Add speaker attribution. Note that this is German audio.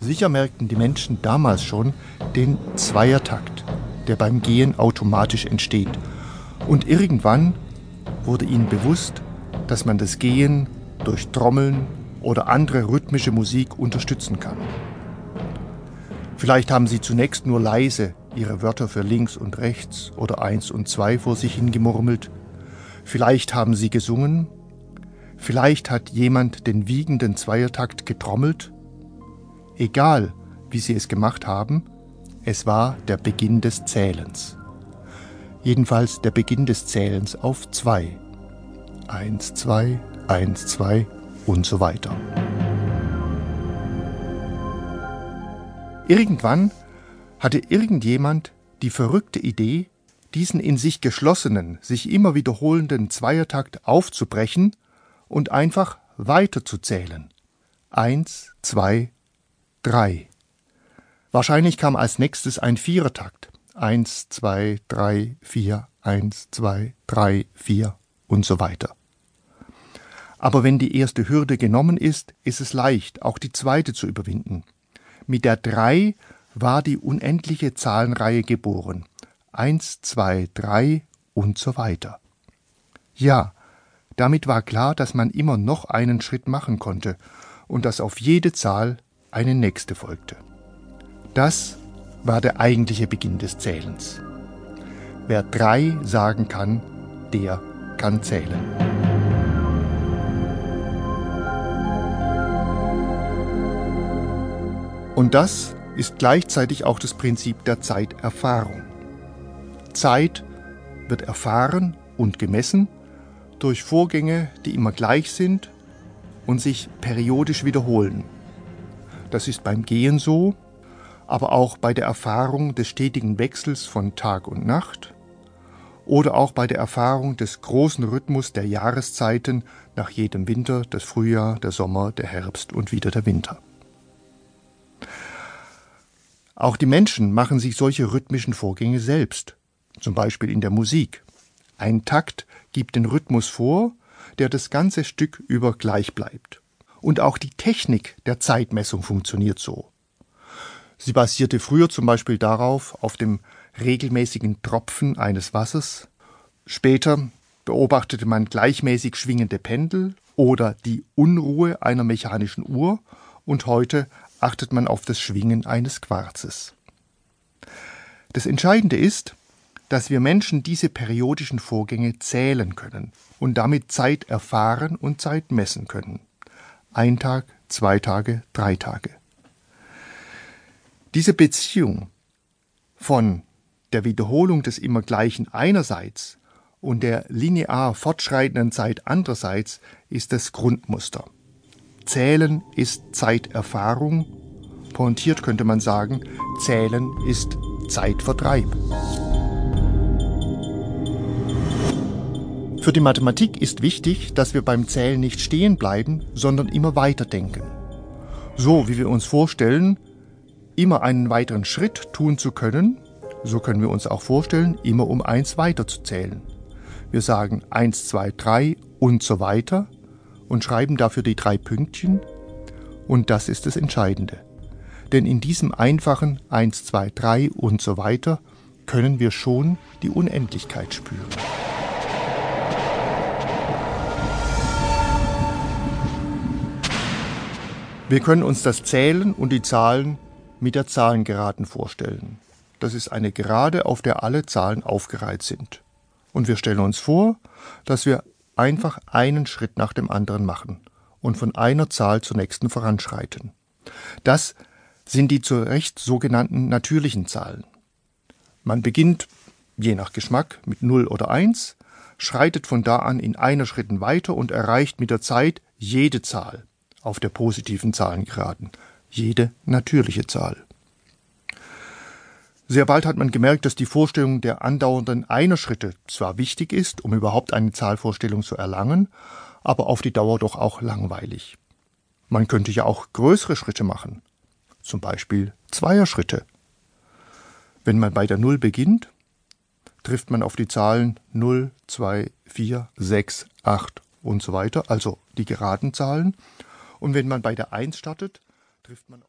Speaker 1: Sicher merkten die Menschen damals schon den Zweiertakt, der beim Gehen automatisch entsteht. Und irgendwann wurde ihnen bewusst, dass man das Gehen durch Trommeln oder andere rhythmische Musik unterstützen kann. Vielleicht haben sie zunächst nur leise ihre Wörter für links und rechts oder eins und zwei vor sich hingemurmelt. Vielleicht haben sie gesungen. Vielleicht hat jemand den wiegenden Zweiertakt getrommelt Egal, wie sie es gemacht haben, es war der Beginn des Zählens. Jedenfalls der Beginn des Zählens auf zwei. Eins, zwei, eins, zwei und so weiter. Irgendwann hatte irgendjemand die verrückte Idee, diesen in sich geschlossenen, sich immer wiederholenden Zweiertakt aufzubrechen und einfach weiterzuzählen. Eins, zwei, drei. Wahrscheinlich kam als nächstes ein Vierertakt. Eins, zwei, drei, vier, eins, zwei, drei, vier und so weiter. Aber wenn die erste Hürde genommen ist, ist es leicht, auch die zweite zu überwinden. Mit der drei war die unendliche Zahlenreihe geboren. Eins, zwei, drei und so weiter. Ja, damit war klar, dass man immer noch einen Schritt machen konnte und dass auf jede Zahl eine nächste folgte. Das war der eigentliche Beginn des Zählens. Wer drei sagen kann, der kann zählen. Und das ist gleichzeitig auch das Prinzip der Zeiterfahrung. Zeit wird erfahren und gemessen durch Vorgänge, die immer gleich sind und sich periodisch wiederholen. Das ist beim Gehen so, aber auch bei der Erfahrung des stetigen Wechsels von Tag und Nacht oder auch bei der Erfahrung des großen Rhythmus der Jahreszeiten nach jedem Winter, das Frühjahr, der Sommer, der Herbst und wieder der Winter. Auch die Menschen machen sich solche rhythmischen Vorgänge selbst, zum Beispiel in der Musik. Ein Takt gibt den Rhythmus vor, der das ganze Stück über gleich bleibt. Und auch die Technik der Zeitmessung funktioniert so. Sie basierte früher zum Beispiel darauf, auf dem regelmäßigen Tropfen eines Wassers. Später beobachtete man gleichmäßig schwingende Pendel oder die Unruhe einer mechanischen Uhr und heute achtet man auf das Schwingen eines Quarzes. Das Entscheidende ist, dass wir Menschen diese periodischen Vorgänge zählen können und damit Zeit erfahren und Zeit messen können ein Tag, zwei Tage, drei Tage. Diese Beziehung von der Wiederholung des Immergleichen einerseits und der linear fortschreitenden Zeit andererseits ist das Grundmuster. Zählen ist Zeiterfahrung, pointiert könnte man sagen, Zählen ist Zeitvertreib. Für die Mathematik ist wichtig, dass wir beim Zählen nicht stehen bleiben, sondern immer weiterdenken. So wie wir uns vorstellen, immer einen weiteren Schritt tun zu können, so können wir uns auch vorstellen, immer um eins weiter zu zählen. Wir sagen eins, zwei, drei und so weiter und schreiben dafür die drei Pünktchen und das ist das Entscheidende. Denn in diesem einfachen eins, zwei, drei und so weiter können wir schon die Unendlichkeit spüren. Wir können uns das Zählen und die Zahlen mit der Zahlengeraden vorstellen. Das ist eine Gerade, auf der alle Zahlen aufgereiht sind. Und wir stellen uns vor, dass wir einfach einen Schritt nach dem anderen machen und von einer Zahl zur nächsten voranschreiten. Das sind die zu Recht sogenannten natürlichen Zahlen. Man beginnt, je nach Geschmack, mit 0 oder 1, schreitet von da an in einer Schritten weiter und erreicht mit der Zeit jede Zahl auf der positiven Zahlengeraden, jede natürliche Zahl. Sehr bald hat man gemerkt, dass die Vorstellung der andauernden Einerschritte zwar wichtig ist, um überhaupt eine Zahlvorstellung zu erlangen, aber auf die Dauer doch auch langweilig. Man könnte ja auch größere Schritte machen, zum Beispiel Zweierschritte. Wenn man bei der Null beginnt, trifft man auf die Zahlen 0, 2, 4, 6, 8 und so weiter, also die geraden Zahlen, und wenn man bei der 1 startet, trifft man